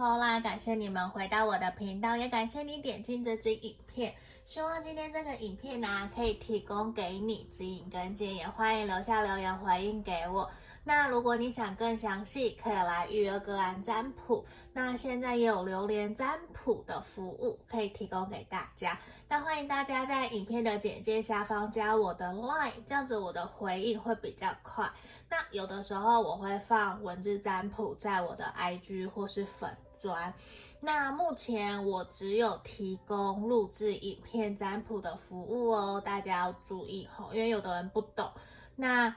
婆啦，感谢你们回到我的频道，也感谢你点进这支影片。希望今天这个影片呢、可以提供给你指引跟建议，欢迎留下留言回应给我。那如果你想更详细，可以来预约个案占卜。那现在也有榴莲占卜的服务可以提供给大家。那欢迎大家在影片的简介下方加我的 LINE，这样子我的回应会比较快。那有的时候我会放文字占卜在我的 IG 或是粉专。那目前我只有提供录制影片占卜的服务哦，大家要注意哦，因为有的人不懂。那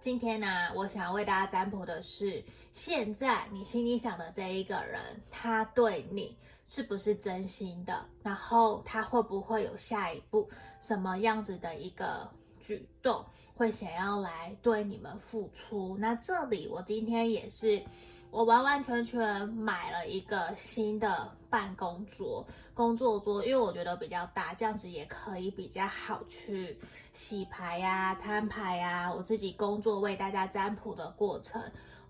今天呢，我想要为大家占卜的是，现在你心里想的这一个人，他对你是不是真心的？然后他会不会有下一步什么样子的一个举动，会想要来对你们付出？那这里我今天也是。我完完全全买了一个新的办公桌、工作桌，因为我觉得比较大，这样子也可以比较好去洗牌呀、摊牌呀。我自己工作为大家占卜的过程，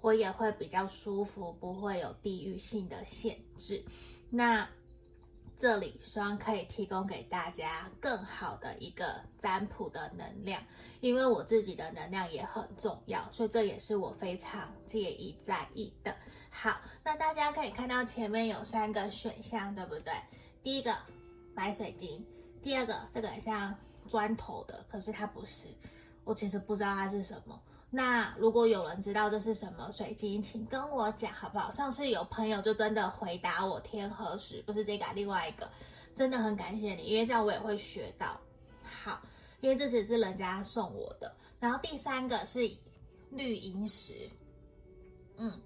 我也会比较舒服，不会有地域性的限制。那。这里希望可以提供给大家更好的一个占卜的能量，因为我自己的能量也很重要，所以这也是我非常介意在意的。好，那大家可以看到前面有三个选项，对不对？第一个白水晶，第二个这个像砖头的，可是它不是，我其实不知道它是什么。那如果有人知道这是什么水晶，请跟我讲好不好？上次有朋友就真的回答我天河石，不是这个，另外一个，真的很感谢你，因为这样我也会学到。好，因为这只是人家送我的。然后第三个是绿萤石，嗯，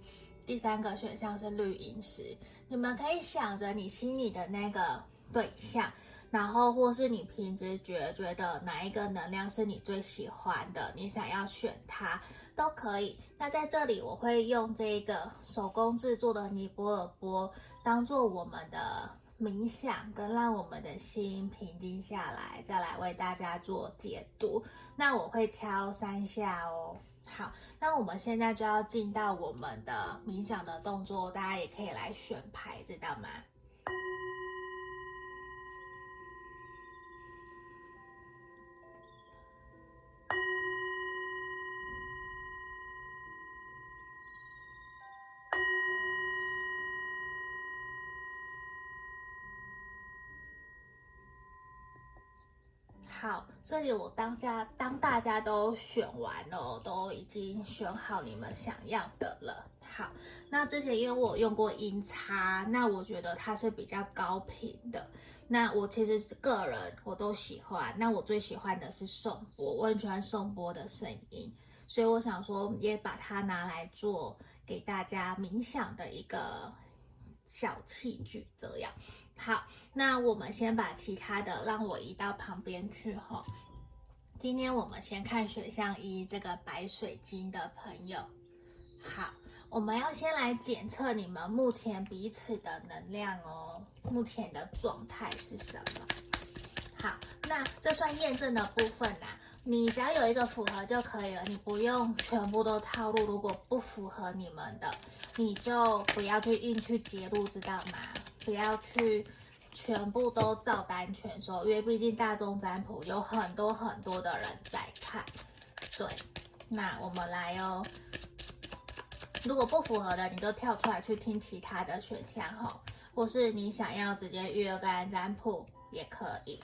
第三个选项是绿萤石，你们可以想着你心里的那个对象。然后，或是你凭直觉觉得哪一个能量是你最喜欢的，你想要选它都可以。那在这里，我会用这个手工制作的尼泊尔钵当做我们的冥想，跟让我们的心平静下来，再来为大家做解读。那我会敲三下哦。好，那我们现在就要进到我们的冥想的动作，大家也可以来选牌，知道吗？这里我当家当大家都选完了，都已经选好你们想要的了。好，那之前因为我用过音叉，那我觉得它是比较高频的。那我其实是个人我都喜欢，那我最喜欢的是颂钵，我很喜欢颂钵的声音，所以我想说也把它拿来做给大家冥想的一个小器具，这样。好，那我们先把其他的让我移到旁边去哈。今天我们先看选项一，这个白水晶的朋友。好，我们要先来检测你们目前彼此的能量哦，目前的状态是什么？好，那这算验证的部分啦，你只要有一个符合就可以了，你不用全部都套路。如果不符合你们的，你就不要去硬去揭露，知道吗？不要去全部都照单全收，因为毕竟大众占卜有很多很多的人在看。对，那我们来哦。如果不符合的，你就跳出来去听其他的选项哈，或是你想要直接预约个人占卜也可以。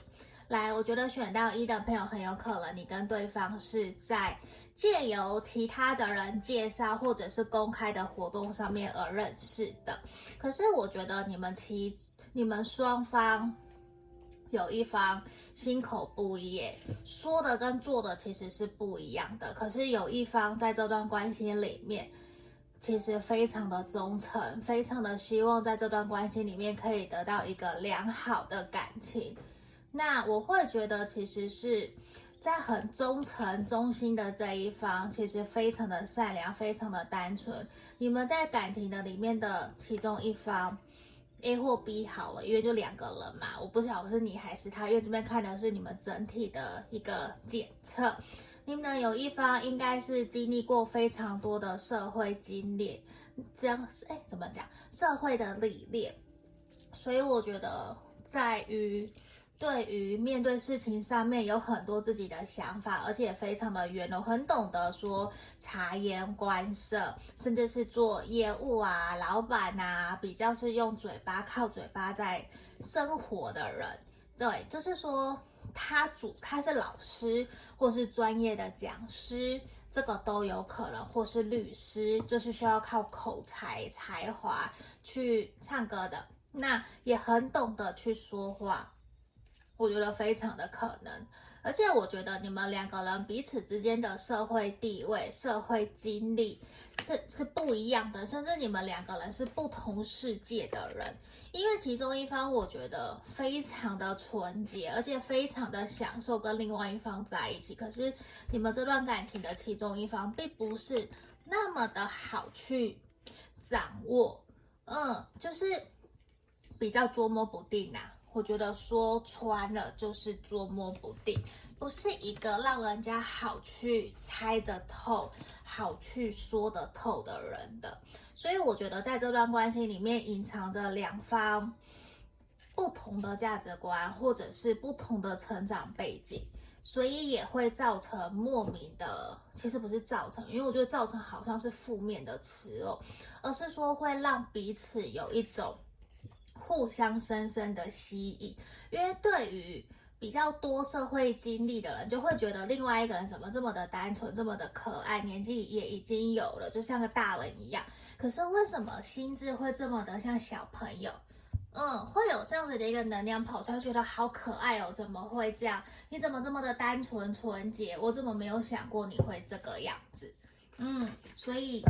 来，我觉得选到一的朋友很有可能你跟对方是在借由其他的人介绍或者是公开的活动上面而认识的。可是我觉得你们其你们双方有一方心口不一，说的跟做的其实是不一样的。可是有一方在这段关系里面，其实非常的忠诚，非常的希望在这段关系里面可以得到一个良好的感情。那我会觉得，其实是在很忠诚、忠心的这一方，其实非常的善良，非常的单纯。你们在感情的里面的其中一方，A 或 B 好了，因为就两个人嘛，我不晓得是你还是他，因为这边看的是你们整体的一个检测。你们有一方应该是经历过非常多的社会经历，这样是哎怎么讲社会的历练，所以我觉得在于。对于面对事情上面有很多自己的想法，而且非常的圆融，很懂得说察言观色，甚至是做业务啊、老板啊，比较是用嘴巴靠嘴巴在生活的人。对，就是说他主他是老师或是专业的讲师，这个都有可能，或是律师，就是需要靠口才才华去唱歌的，那也很懂得去说话。我觉得非常的可能，而且我觉得你们两个人彼此之间的社会地位、社会经历是是不一样的，甚至你们两个人是不同世界的人。因为其中一方我觉得非常的纯洁，而且非常的享受跟另外一方在一起，可是你们这段感情的其中一方并不是那么的好去掌握，嗯，就是比较捉摸不定啊。我觉得说穿了就是捉摸不定，不是一个让人家好去猜得透、好去说得透的人的。所以我觉得在这段关系里面隐藏着两方不同的价值观，或者是不同的成长背景，所以也会造成莫名的，其实不是造成，因为我觉得造成好像是负面的词哦，而是说会让彼此有一种。互相深深的吸引，因为对于比较多社会经历的人，就会觉得另外一个人怎么这么的单纯，这么的可爱，年纪也已经有了，就像个大人一样。可是为什么心智会这么的像小朋友？嗯，会有这样子的一个能量跑出来，觉得好可爱哦，怎么会这样？你怎么这么的单纯纯洁？我怎么没有想过你会这个样子？嗯，所以。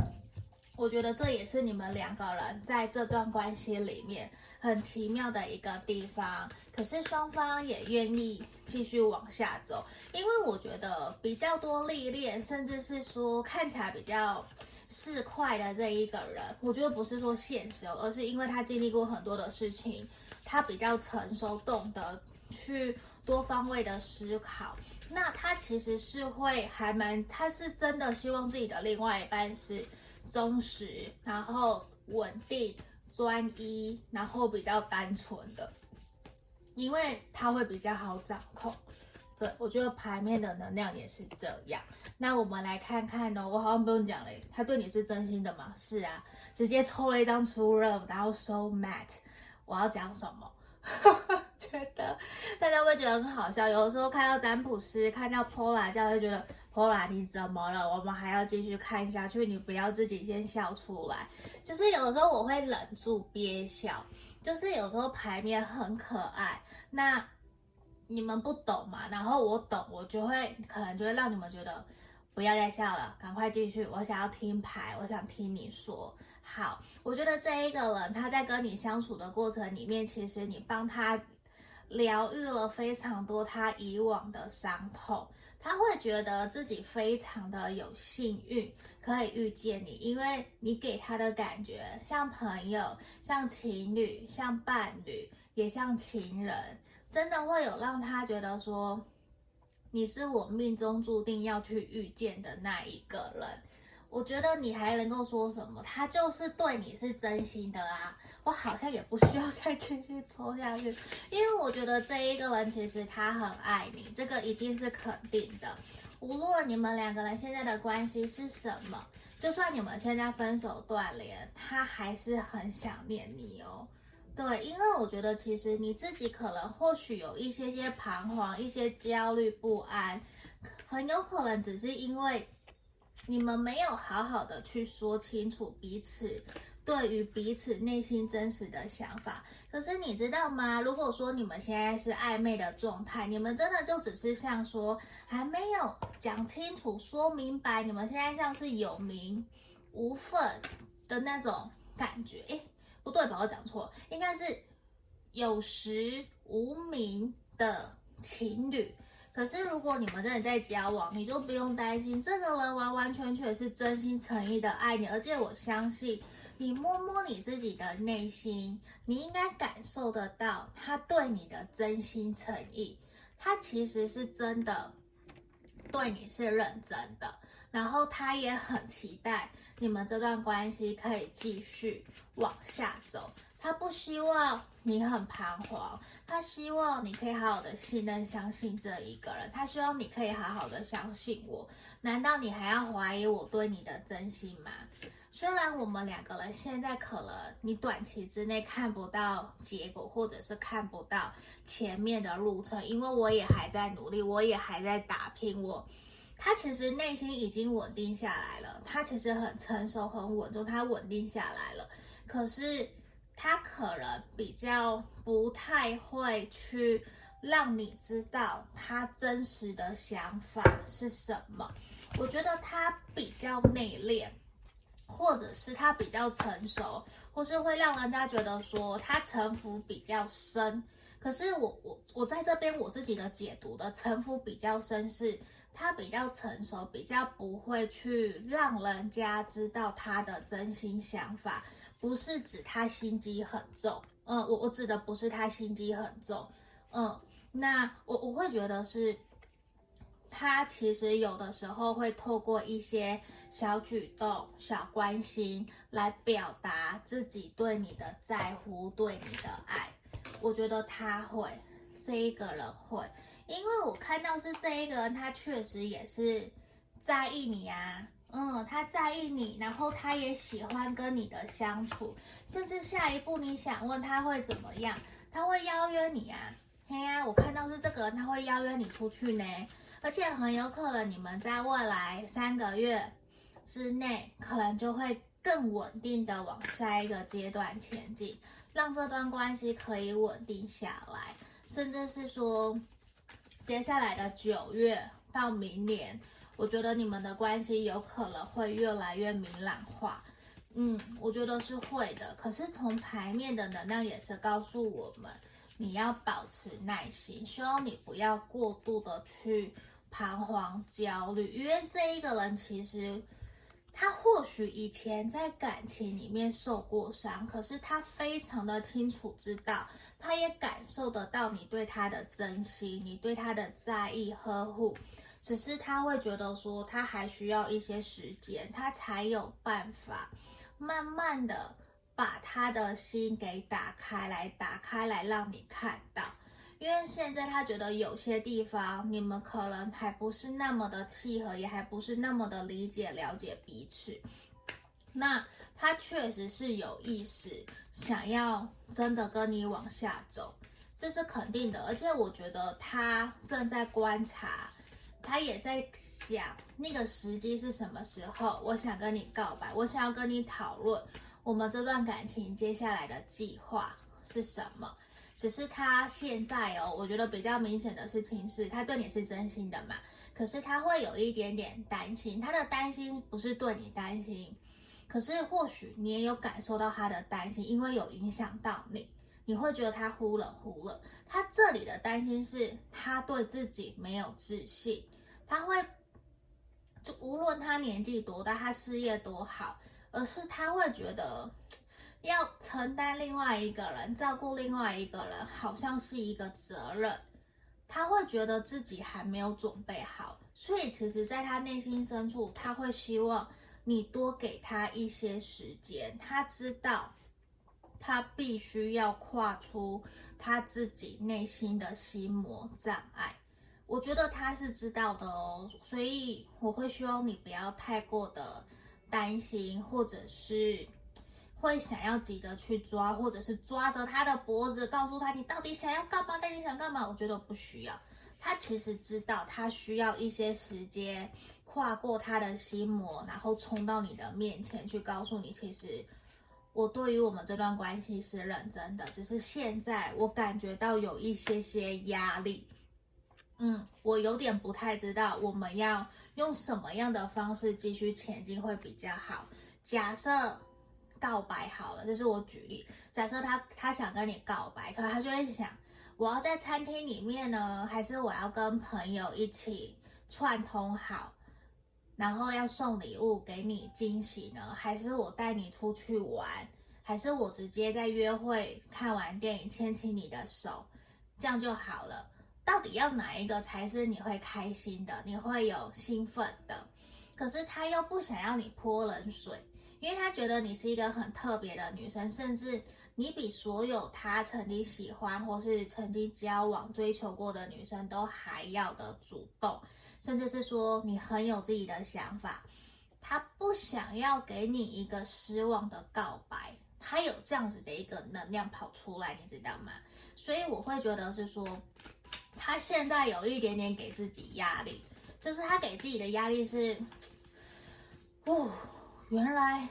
我觉得这也是你们两个人在这段关系里面很奇妙的一个地方，可是双方也愿意继续往下走，因为我觉得比较多历练，甚至是说看起来比较市侩的这一个人，我觉得不是说现实，而是因为他经历过很多的事情，他比较成熟，懂得去多方位的思考，那他其实是会还蛮，他是真的希望自己的另外一半是。忠实，然后稳定、专一，然后比较单纯的，因为他会比较好掌控。对，我觉得牌面的能量也是这样。那我们来看看哦，我好像不用讲嘞，他对你是真心的吗？是啊，直接抽了一张出热，然后 so mate，我要讲什么？觉得大家会觉得很好笑。有的时候看到占卜师，看到 Pola 就会觉得 Pola 你怎么了？我们还要继续看下去，你不要自己先笑出来。就是有时候我会忍住憋笑，就是有时候牌面很可爱，那你们不懂嘛？然后我懂，我就会可能就会让你们觉得不要再笑了，赶快继续。我想要听牌，我想听你说。好，我觉得这一个人他在跟你相处的过程里面，其实你帮他疗愈了非常多他以往的伤痛，他会觉得自己非常的有幸运可以遇见你，因为你给他的感觉像朋友、像情侣、像伴侣，也像情人，真的会有让他觉得说你是我命中注定要去遇见的那一个人。我觉得你还能够说什么？他就是对你是真心的啊！我好像也不需要再继续抽下去，因为我觉得这一个人其实他很爱你，这个一定是肯定的。无论你们两个人现在的关系是什么，就算你们现在分手断联，他还是很想念你哦。对，因为我觉得其实你自己可能或许有一些些彷徨，一些焦虑不安，很有可能只是因为。你们没有好好的去说清楚彼此对于彼此内心真实的想法。可是你知道吗？如果说你们现在是暧昧的状态，你们真的就只是像说还没有讲清楚、说明白，你们现在像是有名无份的那种感觉。诶，不对吧？我讲错，应该是有实无名的情侣。可是，如果你们真的在交往，你就不用担心，这个人完完全全是真心诚意的爱你，而且我相信，你摸摸你自己的内心，你应该感受得到他对你的真心诚意，他其实是真的对你是认真的，然后他也很期待你们这段关系可以继续往下走。他不希望你很彷徨，他希望你可以好好的信任、相信这一个人。他希望你可以好好的相信我。难道你还要怀疑我对你的真心吗？虽然我们两个人现在可能你短期之内看不到结果，或者是看不到前面的路程，因为我也还在努力，我也还在打拼。我他其实内心已经稳定下来了，他其实很成熟、很稳重，他稳定下来了。可是。他可能比较不太会去让你知道他真实的想法是什么。我觉得他比较内敛，或者是他比较成熟，或是会让人家觉得说他城府比较深。可是我我我在这边我自己的解读的城府比较深，是他比较成熟，比较不会去让人家知道他的真心想法。不是指他心机很重，嗯，我我指的不是他心机很重，嗯，那我我会觉得是，他其实有的时候会透过一些小举动、小关心来表达自己对你的在乎、对你的爱。我觉得他会，这一个人会，因为我看到是这一个人，他确实也是在意你啊。嗯，他在意你，然后他也喜欢跟你的相处，甚至下一步你想问他会怎么样，他会邀约你啊。嘿呀，我看到是这个人，他会邀约你出去呢，而且很有可能你们在未来三个月之内，可能就会更稳定的往下一个阶段前进，让这段关系可以稳定下来，甚至是说接下来的九月到明年。我觉得你们的关系有可能会越来越明朗化，嗯，我觉得是会的。可是从牌面的能量也是告诉我们，你要保持耐心，希望你不要过度的去彷徨焦虑，因为这一个人其实他或许以前在感情里面受过伤，可是他非常的清楚知道，他也感受得到你对他的珍惜，你对他的在意呵护。只是他会觉得说，他还需要一些时间，他才有办法慢慢的把他的心给打开来，打开来让你看到。因为现在他觉得有些地方你们可能还不是那么的契合，也还不是那么的理解了解彼此。那他确实是有意识想要真的跟你往下走，这是肯定的。而且我觉得他正在观察。他也在想那个时机是什么时候，我想跟你告白，我想要跟你讨论我们这段感情接下来的计划是什么。只是他现在哦，我觉得比较明显的事情是，他对你是真心的嘛，可是他会有一点点担心。他的担心不是对你担心，可是或许你也有感受到他的担心，因为有影响到你。你会觉得他忽冷忽热，他这里的担心是他对自己没有自信，他会就无论他年纪多大，他事业多好，而是他会觉得要承担另外一个人，照顾另外一个人，好像是一个责任，他会觉得自己还没有准备好，所以其实在他内心深处，他会希望你多给他一些时间，他知道。他必须要跨出他自己内心的心魔障碍，我觉得他是知道的哦，所以我会希望你不要太过的担心，或者是会想要急着去抓，或者是抓着他的脖子，告诉他你到底想要干嘛？到底想干嘛？我觉得不需要，他其实知道他需要一些时间跨过他的心魔，然后冲到你的面前去告诉你，其实。我对于我们这段关系是认真的，只是现在我感觉到有一些些压力，嗯，我有点不太知道我们要用什么样的方式继续前进会比较好。假设告白好了，这是我举例。假设他他想跟你告白，可能他就会想，我要在餐厅里面呢，还是我要跟朋友一起串通好？然后要送礼物给你惊喜呢，还是我带你出去玩，还是我直接在约会看完电影牵起你的手，这样就好了。到底要哪一个才是你会开心的，你会有兴奋的？可是他又不想要你泼冷水，因为他觉得你是一个很特别的女生，甚至你比所有他曾经喜欢或是曾经交往、追求过的女生都还要的主动，甚至是说你很有自己的想法。他不想要给你一个失望的告白，他有这样子的一个能量跑出来，你知道吗？所以我会觉得是说，他现在有一点点给自己压力，就是他给自己的压力是，哦，原来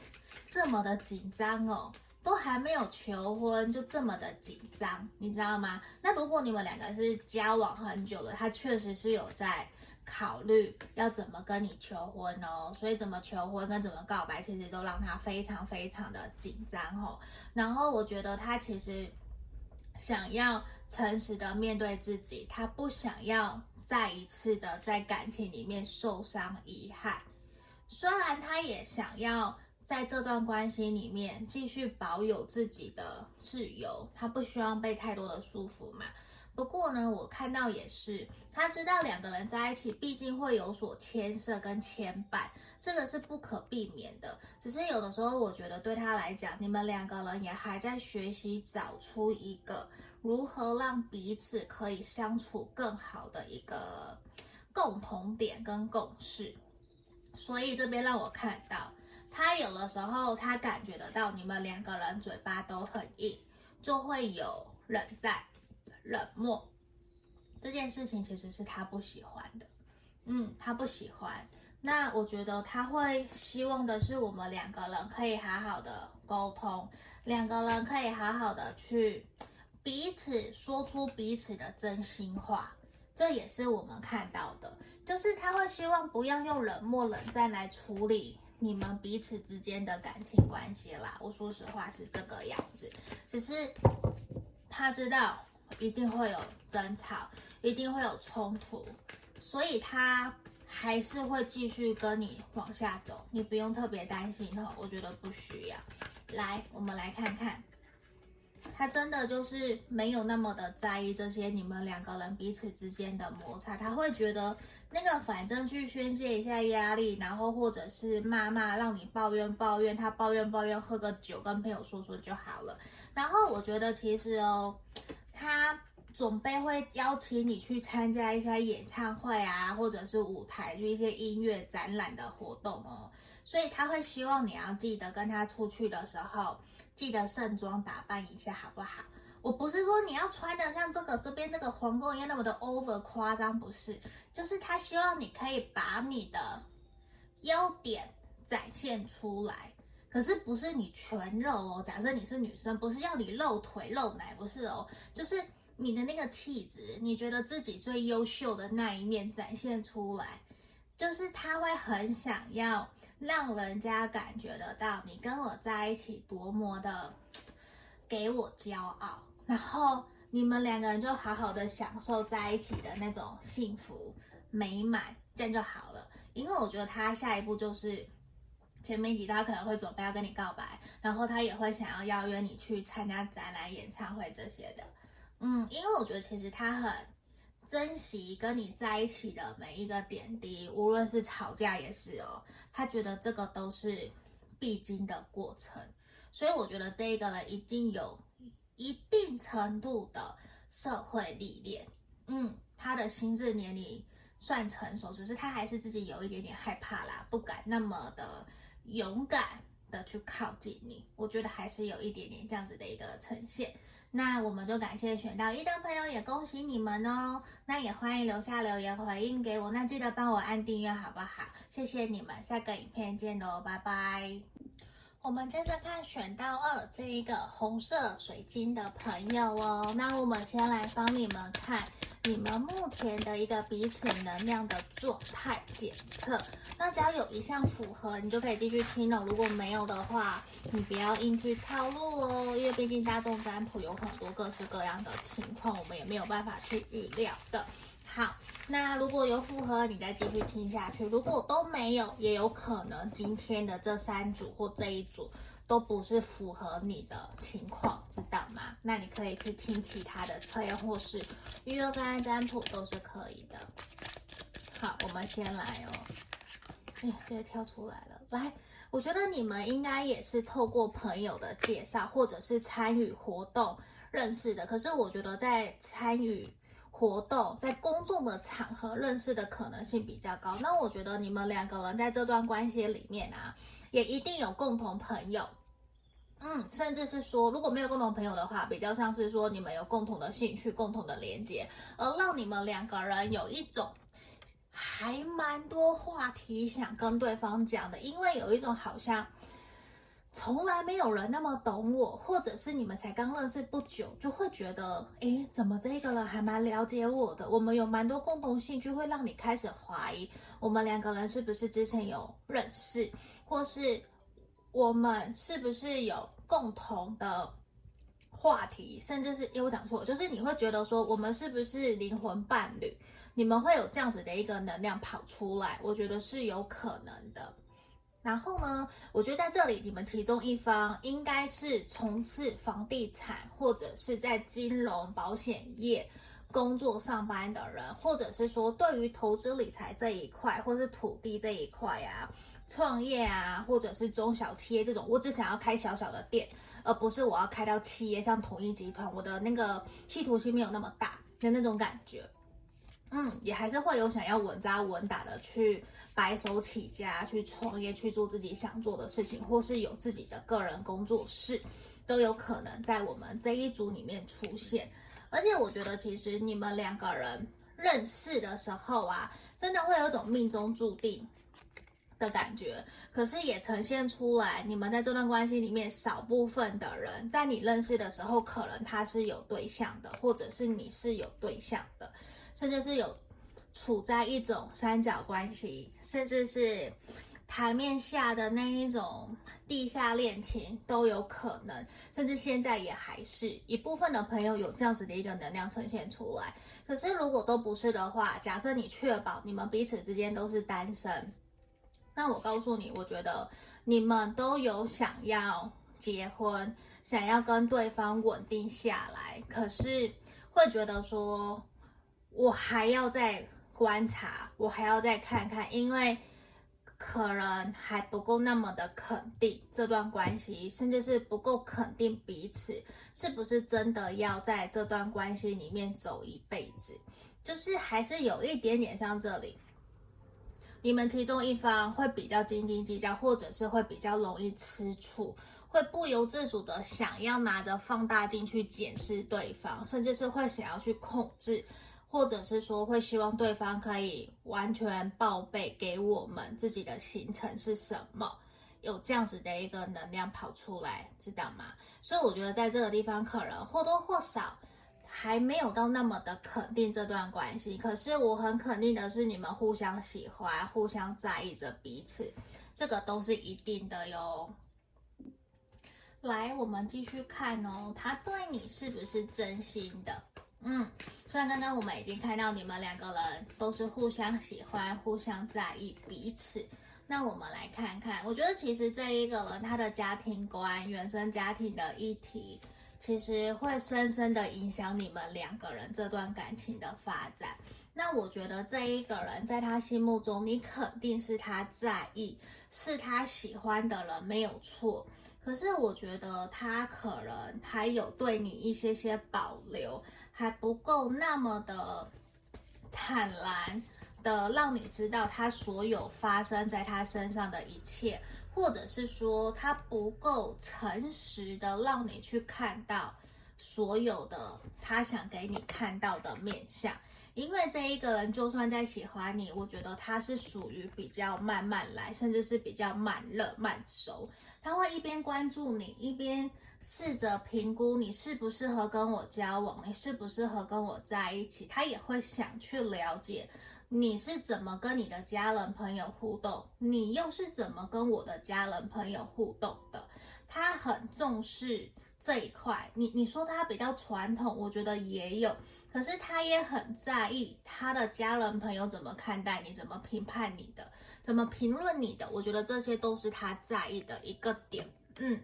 这么的紧张哦，都还没有求婚就这么的紧张，你知道吗？那如果你们两个是交往很久了，他确实是有在。考虑要怎么跟你求婚哦，所以怎么求婚跟怎么告白，其实都让他非常非常的紧张哦。然后我觉得他其实想要诚实的面对自己，他不想要再一次的在感情里面受伤遗憾。虽然他也想要在这段关系里面继续保有自己的自由，他不希望被太多的束缚嘛。不过呢，我看到也是，他知道两个人在一起，毕竟会有所牵涉跟牵绊，这个是不可避免的。只是有的时候，我觉得对他来讲，你们两个人也还在学习找出一个如何让彼此可以相处更好的一个共同点跟共识。所以这边让我看到，他有的时候他感觉得到你们两个人嘴巴都很硬，就会有冷战。冷漠这件事情其实是他不喜欢的，嗯，他不喜欢。那我觉得他会希望的是我们两个人可以好好的沟通，两个人可以好好的去彼此说出彼此的真心话。这也是我们看到的，就是他会希望不要用冷漠冷战来处理你们彼此之间的感情关系啦。我说实话是这个样子，只是他知道。一定会有争吵，一定会有冲突，所以他还是会继续跟你往下走，你不用特别担心哦，我觉得不需要。来，我们来看看，他真的就是没有那么的在意这些你们两个人彼此之间的摩擦，他会觉得那个反正去宣泄一下压力，然后或者是骂骂，让你抱怨抱怨，他抱怨抱怨，喝个酒跟朋友说说就好了。然后我觉得其实哦。他准备会邀请你去参加一些演唱会啊，或者是舞台，就一些音乐展览的活动哦。所以他会希望你要记得跟他出去的时候，记得盛装打扮一下，好不好？我不是说你要穿的像这个这边这个皇宫一样那么的 over 夸张，不是，就是他希望你可以把你的优点展现出来。可是不是你全露哦，假设你是女生，不是要你露腿露奶，不是哦，就是你的那个气质，你觉得自己最优秀的那一面展现出来，就是他会很想要让人家感觉得到你跟我在一起多么的给我骄傲，然后你们两个人就好好的享受在一起的那种幸福美满，这样就好了。因为我觉得他下一步就是。前面提他可能会准备要跟你告白，然后他也会想要邀约你去参加展览、演唱会这些的。嗯，因为我觉得其实他很珍惜跟你在一起的每一个点滴，无论是吵架也是哦，他觉得这个都是必经的过程。所以我觉得这一个人一定有一定程度的社会历练。嗯，他的心智年龄算成熟，只是他还是自己有一点点害怕啦，不敢那么的。勇敢的去靠近你，我觉得还是有一点点这样子的一个呈现。那我们就感谢选到一的朋友，也恭喜你们哦。那也欢迎留下留言回应给我，那记得帮我按订阅好不好？谢谢你们，下个影片见喽，拜拜。我们接着看选到二这一个红色水晶的朋友哦。那我们先来帮你们看。你们目前的一个彼此能量的状态检测，那只要有一项符合，你就可以继续听了。如果没有的话，你不要硬去套路哦，因为毕竟大众占卜有很多各式各样的情况，我们也没有办法去预料的。好，那如果有符合，你再继续听下去；如果都没有，也有可能今天的这三组或这一组都不是符合你的情况，知道吗？那你可以去听其他的测验，或是预约跟占卜都是可以的。好，我们先来哦。哎呀，这个跳出来了。来，我觉得你们应该也是透过朋友的介绍，或者是参与活动认识的。可是我觉得在参与活动，在公众的场合认识的可能性比较高。那我觉得你们两个人在这段关系里面啊，也一定有共同朋友。嗯，甚至是说，如果没有共同朋友的话，比较像是说你们有共同的兴趣、共同的连接，而让你们两个人有一种还蛮多话题想跟对方讲的，因为有一种好像从来没有人那么懂我，或者是你们才刚认识不久，就会觉得，诶，怎么这个人还蛮了解我的？我们有蛮多共同兴趣，会让你开始怀疑我们两个人是不是之前有认识，或是。我们是不是有共同的话题，甚至是因为我讲错，就是你会觉得说我们是不是灵魂伴侣？你们会有这样子的一个能量跑出来，我觉得是有可能的。然后呢，我觉得在这里你们其中一方应该是从事房地产或者是在金融保险业工作上班的人，或者是说对于投资理财这一块，或是土地这一块啊。创业啊，或者是中小企业这种，我只想要开小小的店，而不是我要开到企业，像统一集团，我的那个企图心没有那么大的那种感觉。嗯，也还是会有想要稳扎稳打的去白手起家，去创业，去做自己想做的事情，或是有自己的个人工作室，都有可能在我们这一组里面出现。而且我觉得，其实你们两个人认识的时候啊，真的会有种命中注定的感觉，可是也呈现出来，你们在这段关系里面，少部分的人在你认识的时候，可能他是有对象的，或者是你是有对象的，甚至是有处在一种三角关系，甚至是台面下的那一种地下恋情都有可能，甚至现在也还是一部分的朋友有这样子的一个能量呈现出来。可是如果都不是的话，假设你确保你们彼此之间都是单身。那我告诉你，我觉得你们都有想要结婚，想要跟对方稳定下来，可是会觉得说，我还要再观察，我还要再看看，因为可能还不够那么的肯定这段关系，甚至是不够肯定彼此是不是真的要在这段关系里面走一辈子，就是还是有一点点像这里。你们其中一方会比较斤斤计较，或者是会比较容易吃醋，会不由自主的想要拿着放大镜去检视对方，甚至是会想要去控制，或者是说会希望对方可以完全报备给我们自己的行程是什么，有这样子的一个能量跑出来，知道吗？所以我觉得在这个地方，可能或多或少。还没有到那么的肯定这段关系，可是我很肯定的是，你们互相喜欢，互相在意着彼此，这个都是一定的哟。来，我们继续看哦，他对你是不是真心的？嗯，虽然刚刚我们已经看到你们两个人都是互相喜欢、互相在意彼此，那我们来看看，我觉得其实这一个人他的家庭观、原生家庭的议题。其实会深深的影响你们两个人这段感情的发展。那我觉得这一个人在他心目中，你肯定是他在意，是他喜欢的人，没有错。可是我觉得他可能还有对你一些些保留，还不够那么的坦然的让你知道他所有发生在他身上的一切。或者是说他不够诚实的让你去看到所有的他想给你看到的面相，因为这一个人就算在喜欢你，我觉得他是属于比较慢慢来，甚至是比较慢热慢熟。他会一边关注你，一边试着评估你适不适合跟我交往，你适不适合跟我在一起。他也会想去了解。你是怎么跟你的家人朋友互动？你又是怎么跟我的家人朋友互动的？他很重视这一块。你你说他比较传统，我觉得也有，可是他也很在意他的家人朋友怎么看待你，怎么评判你的，怎么评论你的。我觉得这些都是他在意的一个点。嗯，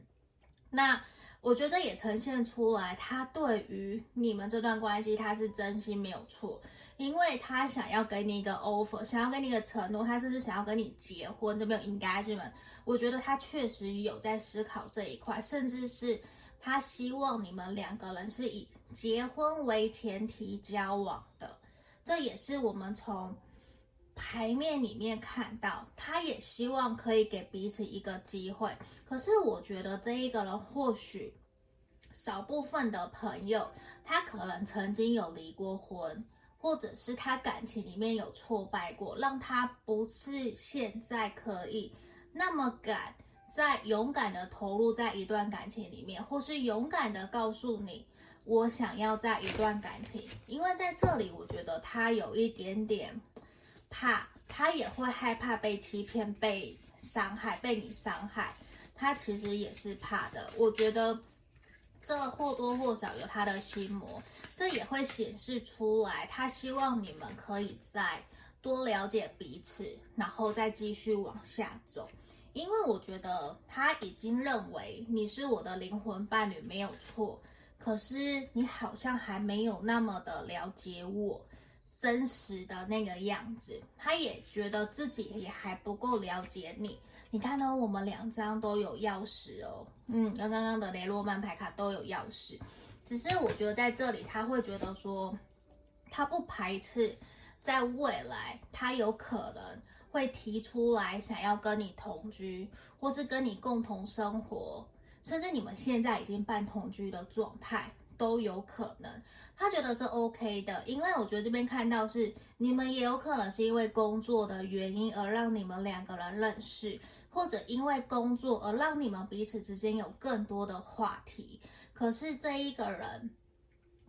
那我觉得也呈现出来，他对于你们这段关系，他是真心没有错，因为他想要给你一个 offer，想要给你一个承诺，他甚至想要跟你结婚，这边有 engagement。我觉得他确实有在思考这一块，甚至是他希望你们两个人是以结婚为前提交往的，这也是我们从。牌面里面看到，他也希望可以给彼此一个机会。可是我觉得这一个人或许少部分的朋友，他可能曾经有离过婚，或者是他感情里面有挫败过，让他不是现在可以那么敢再勇敢的投入在一段感情里面，或是勇敢的告诉你我想要在一段感情。因为在这里，我觉得他有一点点。怕他也会害怕被欺骗、被伤害、被你伤害，他其实也是怕的。我觉得这或多或少有他的心魔，这也会显示出来。他希望你们可以再多了解彼此，然后再继续往下走。因为我觉得他已经认为你是我的灵魂伴侣没有错，可是你好像还没有那么的了解我。真实的那个样子，他也觉得自己也还不够了解你。你看呢？我们两张都有钥匙哦，嗯，跟刚刚的雷诺曼牌卡都有钥匙。只是我觉得在这里，他会觉得说，他不排斥在未来，他有可能会提出来想要跟你同居，或是跟你共同生活，甚至你们现在已经半同居的状态都有可能。他觉得是 OK 的，因为我觉得这边看到是你们也有可能是因为工作的原因而让你们两个人认识，或者因为工作而让你们彼此之间有更多的话题。可是这一个人，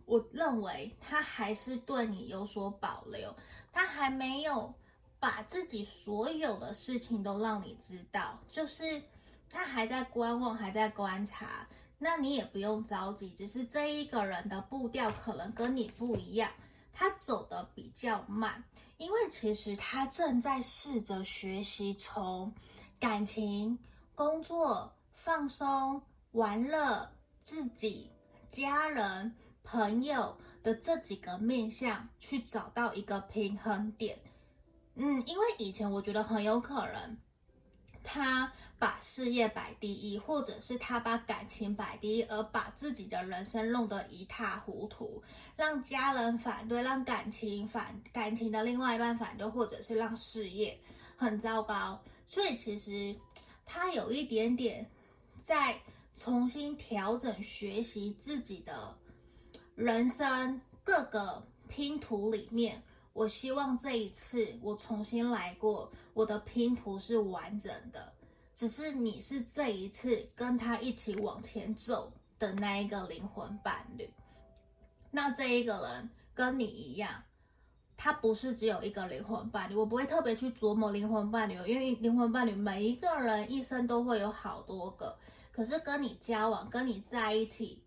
我认为他还是对你有所保留，他还没有把自己所有的事情都让你知道，就是他还在观望，还在观察。那你也不用着急，只是这一个人的步调可能跟你不一样，他走得比较慢，因为其实他正在试着学习从感情、工作、放松、玩乐、自己、家人、朋友的这几个面向去找到一个平衡点。嗯，因为以前我觉得很有可能。他把事业摆第一，或者是他把感情摆第一，而把自己的人生弄得一塌糊涂，让家人反对，让感情反感情的另外一半反对，或者是让事业很糟糕。所以其实他有一点点在重新调整、学习自己的人生各个拼图里面。我希望这一次我重新来过，我的拼图是完整的。只是你是这一次跟他一起往前走的那一个灵魂伴侣。那这一个人跟你一样，他不是只有一个灵魂伴侣。我不会特别去琢磨灵魂伴侣，因为灵魂伴侣每一个人一生都会有好多个。可是跟你交往、跟你在一起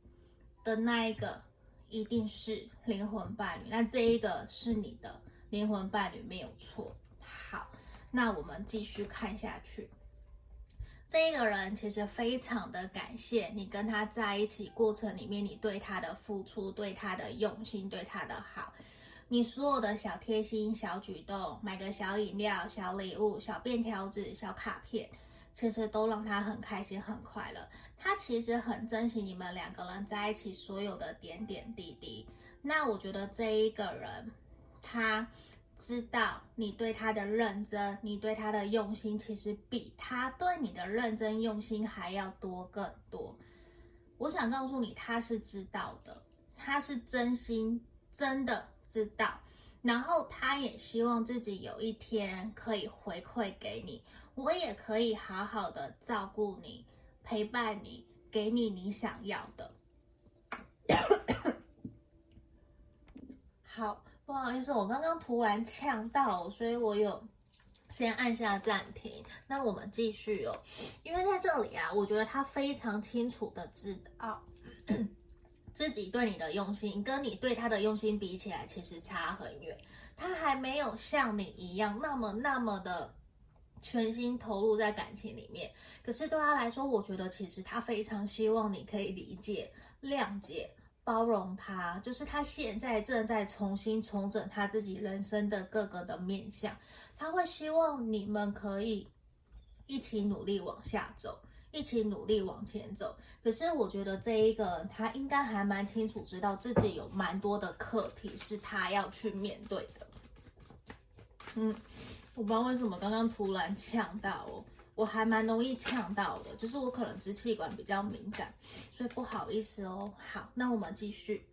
的那一个。一定是灵魂伴侣，那这一个是你的灵魂伴侣没有错。好，那我们继续看下去。这一个人其实非常的感谢你跟他在一起过程里面，你对他的付出、对他的用心、对他的好，你所有的小贴心、小举动，买个小饮料、小礼物、小便条纸、小卡片。其实都让他很开心、很快乐。他其实很珍惜你们两个人在一起所有的点点滴滴。那我觉得这一个人，他知道你对他的认真，你对他的用心，其实比他对你的认真用心还要多更多。我想告诉你，他是知道的，他是真心真的知道。然后他也希望自己有一天可以回馈给你。我也可以好好的照顾你，陪伴你，给你你想要的。好，不好意思，我刚刚突然呛到，所以我有先按下暂停。那我们继续哦，因为在这里啊，我觉得他非常清楚的知道 自己对你的用心，跟你对他的用心比起来，其实差很远。他还没有像你一样那么那么的。全心投入在感情里面。可是对他来说，我觉得其实他非常希望你可以理解、谅解、包容他，就是他现在正在重新重整他自己人生的各个的面向，他会希望你们可以一起努力往下走。一起努力往前走。可是我觉得这一个他应该还蛮清楚，知道自己有蛮多的课题是他要去面对的。嗯，我不知道为什么刚刚突然呛到哦，我还蛮容易呛到的，就是我可能支气管比较敏感，所以不好意思哦。好，那我们继续。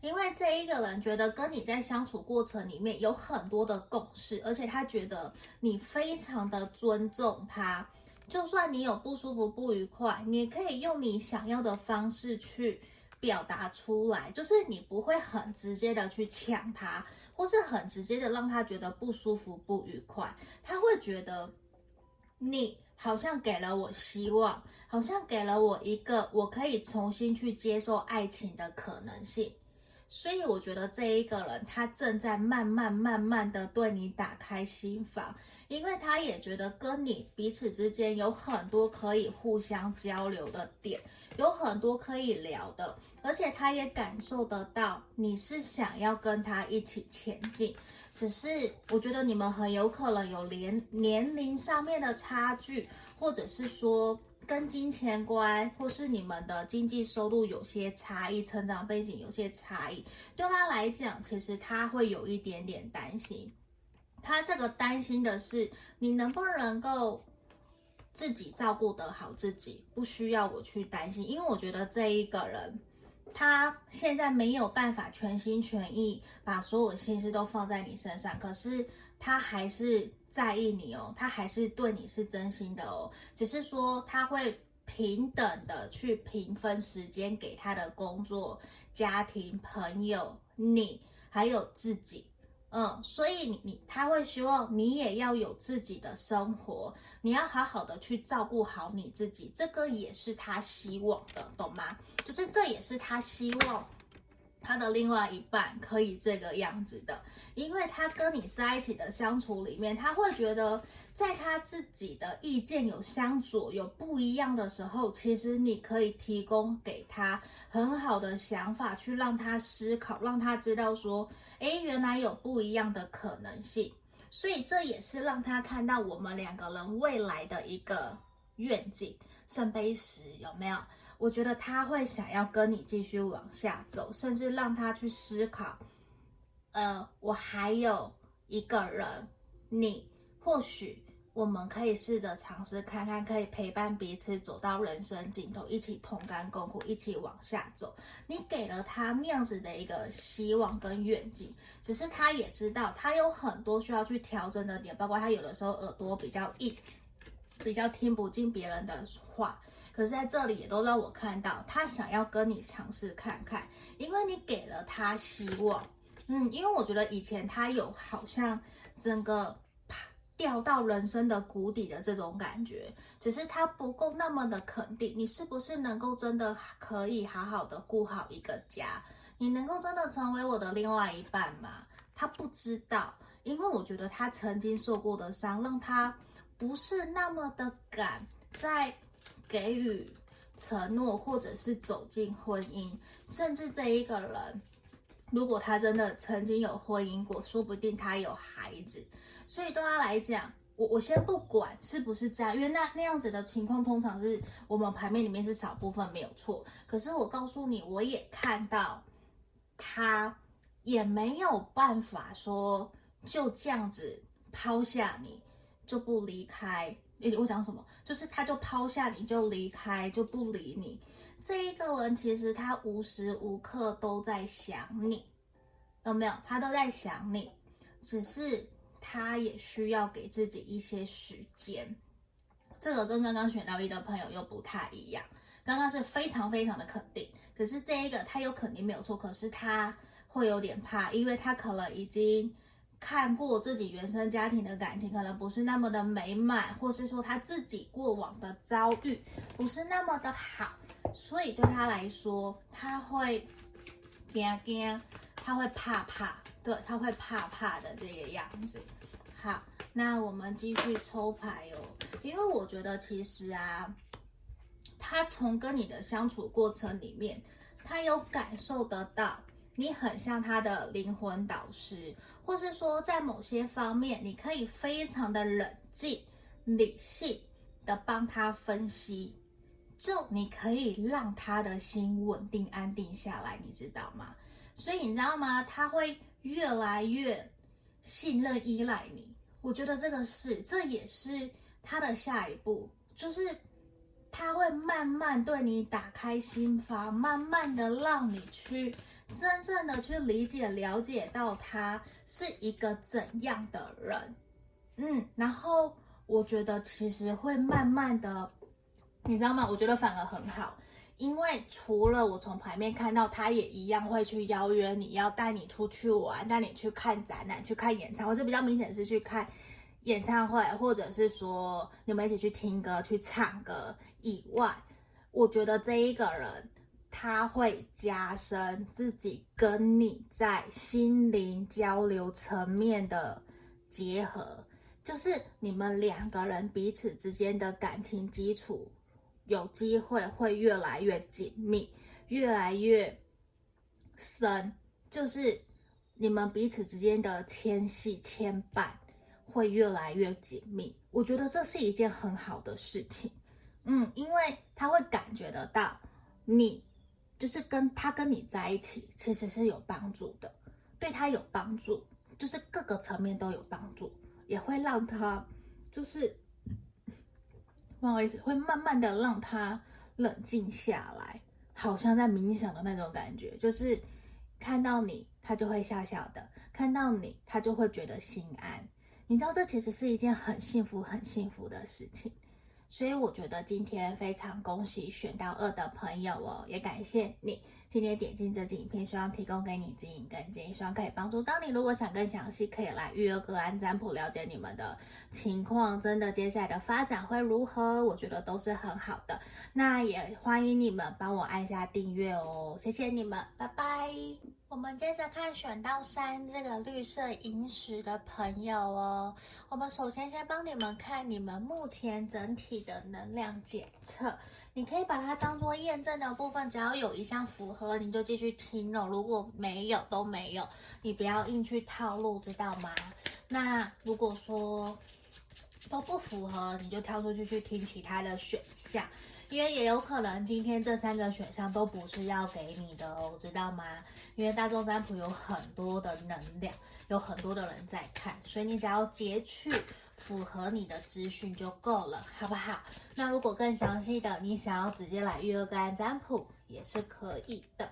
因为这一个人觉得跟你在相处过程里面有很多的共识，而且他觉得你非常的尊重他。就算你有不舒服、不愉快，你可以用你想要的方式去表达出来，就是你不会很直接的去呛他，或是很直接的让他觉得不舒服、不愉快。他会觉得你好像给了我希望，好像给了我一个我可以重新去接受爱情的可能性。所以我觉得这一个人他正在慢慢、慢慢的对你打开心房。因为他也觉得跟你彼此之间有很多可以互相交流的点，有很多可以聊的，而且他也感受得到你是想要跟他一起前进，只是我觉得你们很有可能有年年龄上面的差距，或者是说跟金钱观，或是你们的经济收入有些差异，成长背景有些差异，对他来讲，其实他会有一点点担心。他这个担心的是你能不能够自己照顾得好自己，不需要我去担心，因为我觉得这一个人他现在没有办法全心全意把所有心思都放在你身上，可是他还是在意你哦，他还是对你是真心的哦，只是说他会平等的去平分时间给他的工作、家庭、朋友、你还有自己。嗯，所以你你他会希望你也要有自己的生活，你要好好的去照顾好你自己，这个也是他希望的，懂吗？就是这也是他希望他的另外一半可以这个样子的，因为他跟你在一起的相处里面，他会觉得。在他自己的意见有相左、有不一样的时候，其实你可以提供给他很好的想法，去让他思考，让他知道说，诶，原来有不一样的可能性。所以这也是让他看到我们两个人未来的一个愿景。圣杯十有没有？我觉得他会想要跟你继续往下走，甚至让他去思考，呃，我还有一个人，你或许。我们可以试着尝试看看，可以陪伴彼此走到人生尽头，一起同甘共苦，一起往下走。你给了他那样子的一个希望跟愿景，只是他也知道他有很多需要去调整的点，包括他有的时候耳朵比较硬，比较听不进别人的话。可是在这里也都让我看到，他想要跟你尝试看看，因为你给了他希望。嗯，因为我觉得以前他有好像整个。掉到人生的谷底的这种感觉，只是他不够那么的肯定，你是不是能够真的可以好好的顾好一个家？你能够真的成为我的另外一半吗？他不知道，因为我觉得他曾经受过的伤，让他不是那么的敢在给予承诺，或者是走进婚姻，甚至这一个人，如果他真的曾经有婚姻过，说不定他有孩子。所以对他来讲，我我先不管是不是这样，因为那那样子的情况通常是我们牌面里面是少部分没有错。可是我告诉你，我也看到他也没有办法说就这样子抛下你就不离开。诶，我讲什么？就是他就抛下你就离开就不理你。这一个人其实他无时无刻都在想你，有没有？他都在想你，只是。他也需要给自己一些时间，这个跟刚刚选到一的朋友又不太一样。刚刚是非常非常的肯定，可是这一个他有肯定没有错，可是他会有点怕，因为他可能已经看过自己原生家庭的感情可能不是那么的美满，或是说他自己过往的遭遇不是那么的好，所以对他来说他会惊惊，他会怕怕。对，他会怕怕的这个样子。好，那我们继续抽牌哦，因为我觉得其实啊，他从跟你的相处过程里面，他有感受得到你很像他的灵魂导师，或是说在某些方面，你可以非常的冷静、理性的帮他分析，就你可以让他的心稳定、安定下来，你知道吗？所以你知道吗？他会越来越信任、依赖你。我觉得这个是，这也是他的下一步，就是他会慢慢对你打开心房，慢慢的让你去真正的去理解、了解到他是一个怎样的人，嗯，然后我觉得其实会慢慢的，你知道吗？我觉得反而很好。因为除了我从牌面看到，他也一样会去邀约你，要带你出去玩，带你去看展览、去看演唱会，这比较明显是去看演唱会，或者是说你们一起去听歌、去唱歌以外，我觉得这一个人他会加深自己跟你在心灵交流层面的结合，就是你们两个人彼此之间的感情基础。有机会会越来越紧密，越来越深，就是你们彼此之间的牵系牵绊会越来越紧密。我觉得这是一件很好的事情，嗯，因为他会感觉得到你就是跟他跟你在一起其实是有帮助的，对他有帮助，就是各个层面都有帮助，也会让他就是。不好意思，会慢慢的让他冷静下来，好像在冥想的那种感觉，就是看到你，他就会笑笑的；看到你，他就会觉得心安。你知道，这其实是一件很幸福、很幸福的事情。所以我觉得今天非常恭喜选到二的朋友哦，也感谢你。今天点进这支影片，希望提供给你指引跟建议，希望可以帮助到你。如果想更详细，可以来预约个案占卜，了解你们的情况，真的接下来的发展会如何？我觉得都是很好的。那也欢迎你们帮我按下订阅哦，谢谢你们，拜拜。我们接着看选到三这个绿色萤石的朋友哦。我们首先先帮你们看你们目前整体的能量检测。你可以把它当做验证的部分，只要有一项符合，你就继续听哦。如果没有，都没有，你不要硬去套路，知道吗？那如果说都不符合，你就跳出去去听其他的选项，因为也有可能今天这三个选项都不是要给你的哦，知道吗？因为大众占卜有很多的能量，有很多的人在看，所以你只要截取。符合你的资讯就够了，好不好？那如果更详细的，你想要直接来预约个占卜也是可以的。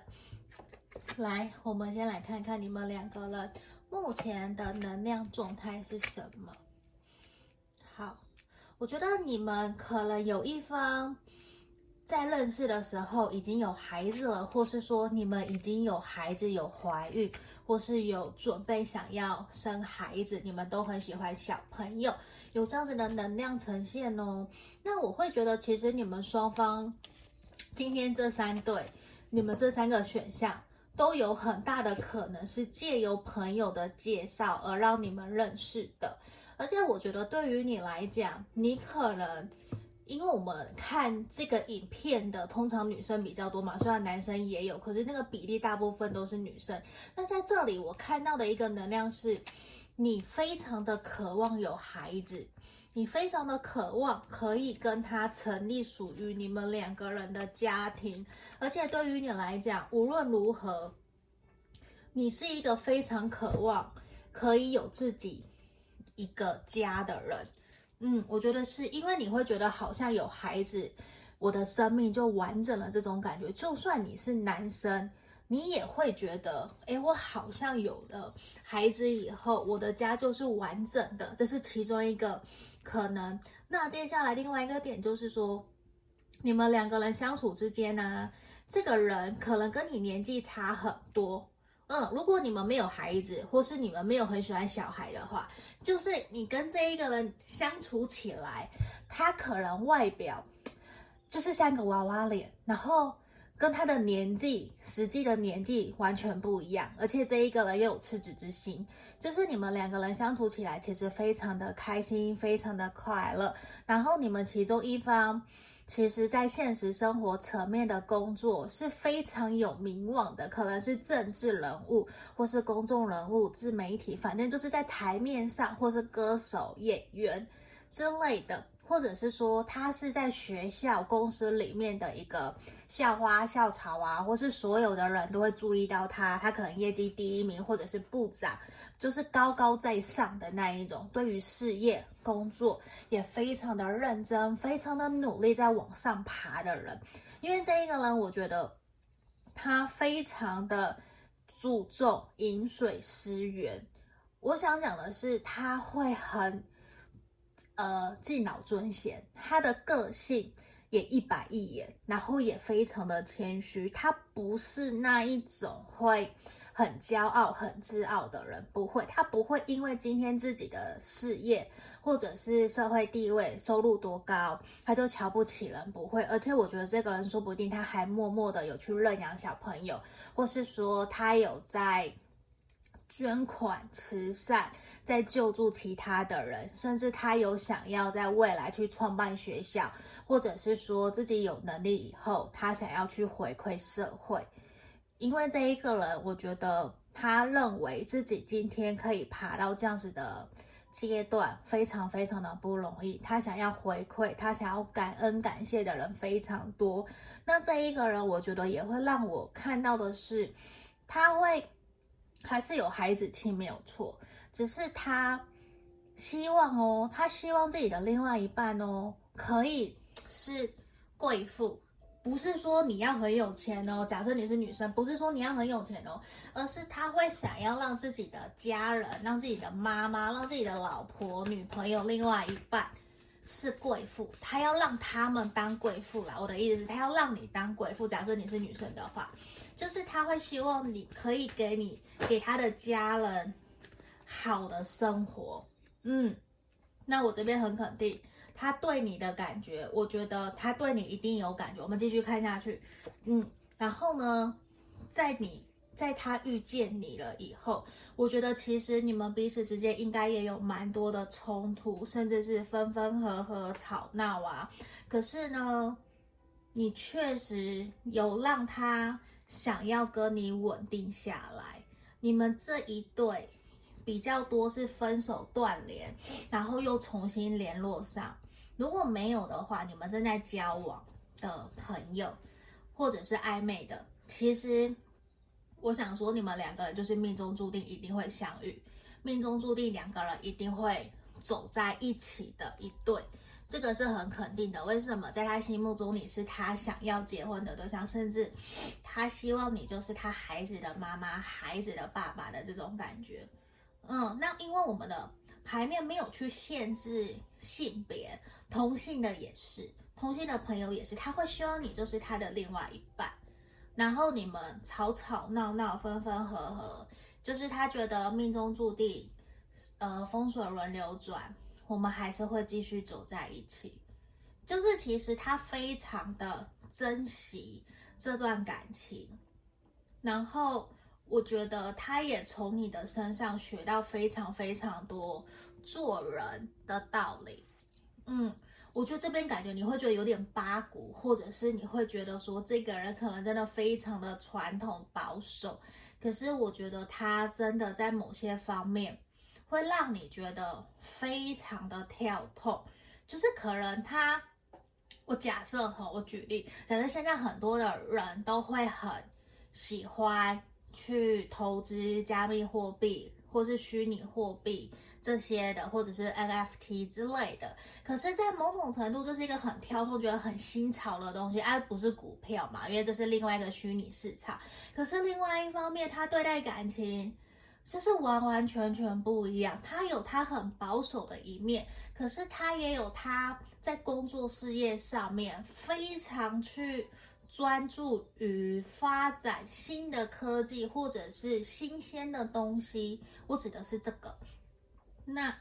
来，我们先来看看你们两个人目前的能量状态是什么。好，我觉得你们可能有一方在认识的时候已经有孩子了，或是说你们已经有孩子有怀孕。或是有准备想要生孩子，你们都很喜欢小朋友，有这样子的能量呈现哦。那我会觉得，其实你们双方今天这三对，你们这三个选项都有很大的可能是借由朋友的介绍而让你们认识的。而且我觉得，对于你来讲，你可能。因为我们看这个影片的通常女生比较多嘛，虽然男生也有，可是那个比例大部分都是女生。那在这里我看到的一个能量是，你非常的渴望有孩子，你非常的渴望可以跟他成立属于你们两个人的家庭，而且对于你来讲，无论如何，你是一个非常渴望可以有自己一个家的人。嗯，我觉得是因为你会觉得好像有孩子，我的生命就完整了这种感觉。就算你是男生，你也会觉得，诶，我好像有了孩子以后，我的家就是完整的。这是其中一个可能。那接下来另外一个点就是说，你们两个人相处之间呢，这个人可能跟你年纪差很多。嗯，如果你们没有孩子，或是你们没有很喜欢小孩的话，就是你跟这一个人相处起来，他可能外表就是像个娃娃脸，然后跟他的年纪实际的年纪完全不一样，而且这一个人又有赤子之心，就是你们两个人相处起来其实非常的开心，非常的快乐。然后你们其中一方，其实在现实生活层面的工作是非常有名望的，可能是政治人物，或是公众人物、自媒体，反正就是在台面上，或是歌手、演员之类的。或者是说他是在学校、公司里面的一个校花、校草啊，或是所有的人都会注意到他，他可能业绩第一名，或者是部长，就是高高在上的那一种。对于事业、工作也非常的认真，非常的努力在往上爬的人。因为这一个人，我觉得他非常的注重饮水思源。我想讲的是，他会很。呃，敬老尊贤，他的个性也一板一眼，然后也非常的谦虚。他不是那一种会很骄傲、很自傲的人，不会。他不会因为今天自己的事业或者是社会地位、收入多高，他就瞧不起人，不会。而且我觉得这个人说不定他还默默的有去认养小朋友，或是说他有在捐款慈善。在救助其他的人，甚至他有想要在未来去创办学校，或者是说自己有能力以后，他想要去回馈社会。因为这一个人，我觉得他认为自己今天可以爬到这样子的阶段，非常非常的不容易。他想要回馈，他想要感恩感谢的人非常多。那这一个人，我觉得也会让我看到的是，他会还是有孩子气，没有错。只是他希望哦，他希望自己的另外一半哦，可以是贵妇，不是说你要很有钱哦。假设你是女生，不是说你要很有钱哦，而是他会想要让自己的家人、让自己的妈妈、让自己的老婆、女朋友、另外一半是贵妇，他要让他们当贵妇啦。我的意思是，他要让你当贵妇。假设你是女生的话，就是他会希望你可以给你给他的家人。好的生活，嗯，那我这边很肯定他对你的感觉，我觉得他对你一定有感觉。我们继续看下去，嗯，然后呢，在你在他遇见你了以后，我觉得其实你们彼此之间应该也有蛮多的冲突，甚至是分分合合、吵闹啊。可是呢，你确实有让他想要跟你稳定下来，你们这一对。比较多是分手断联，然后又重新联络上。如果没有的话，你们正在交往的朋友，或者是暧昧的，其实我想说，你们两个人就是命中注定一定会相遇，命中注定两个人一定会走在一起的一对，这个是很肯定的。为什么？在他心目中你是他想要结婚的对象，甚至他希望你就是他孩子的妈妈、孩子的爸爸的这种感觉。嗯，那因为我们的牌面没有去限制性别，同性的也是，同性的朋友也是，他会希望你就是他的另外一半，然后你们吵吵闹闹，分分合合，就是他觉得命中注定，呃，风水轮流转，我们还是会继续走在一起，就是其实他非常的珍惜这段感情，然后。我觉得他也从你的身上学到非常非常多做人的道理。嗯，我觉得这边感觉你会觉得有点八股，或者是你会觉得说这个人可能真的非常的传统保守。可是我觉得他真的在某些方面会让你觉得非常的跳痛。就是可能他，我假设哈，我举例，假设现在很多的人都会很喜欢。去投资加密货币，或是虚拟货币这些的，或者是 NFT 之类的。可是，在某种程度，这是一个很跳脱、觉得很新潮的东西，而、啊、不是股票嘛，因为这是另外一个虚拟市场。可是，另外一方面，他对待感情就是完完全全不一样。他有他很保守的一面，可是他也有他在工作事业上面非常去。专注于发展新的科技或者是新鲜的东西，我指的是这个。那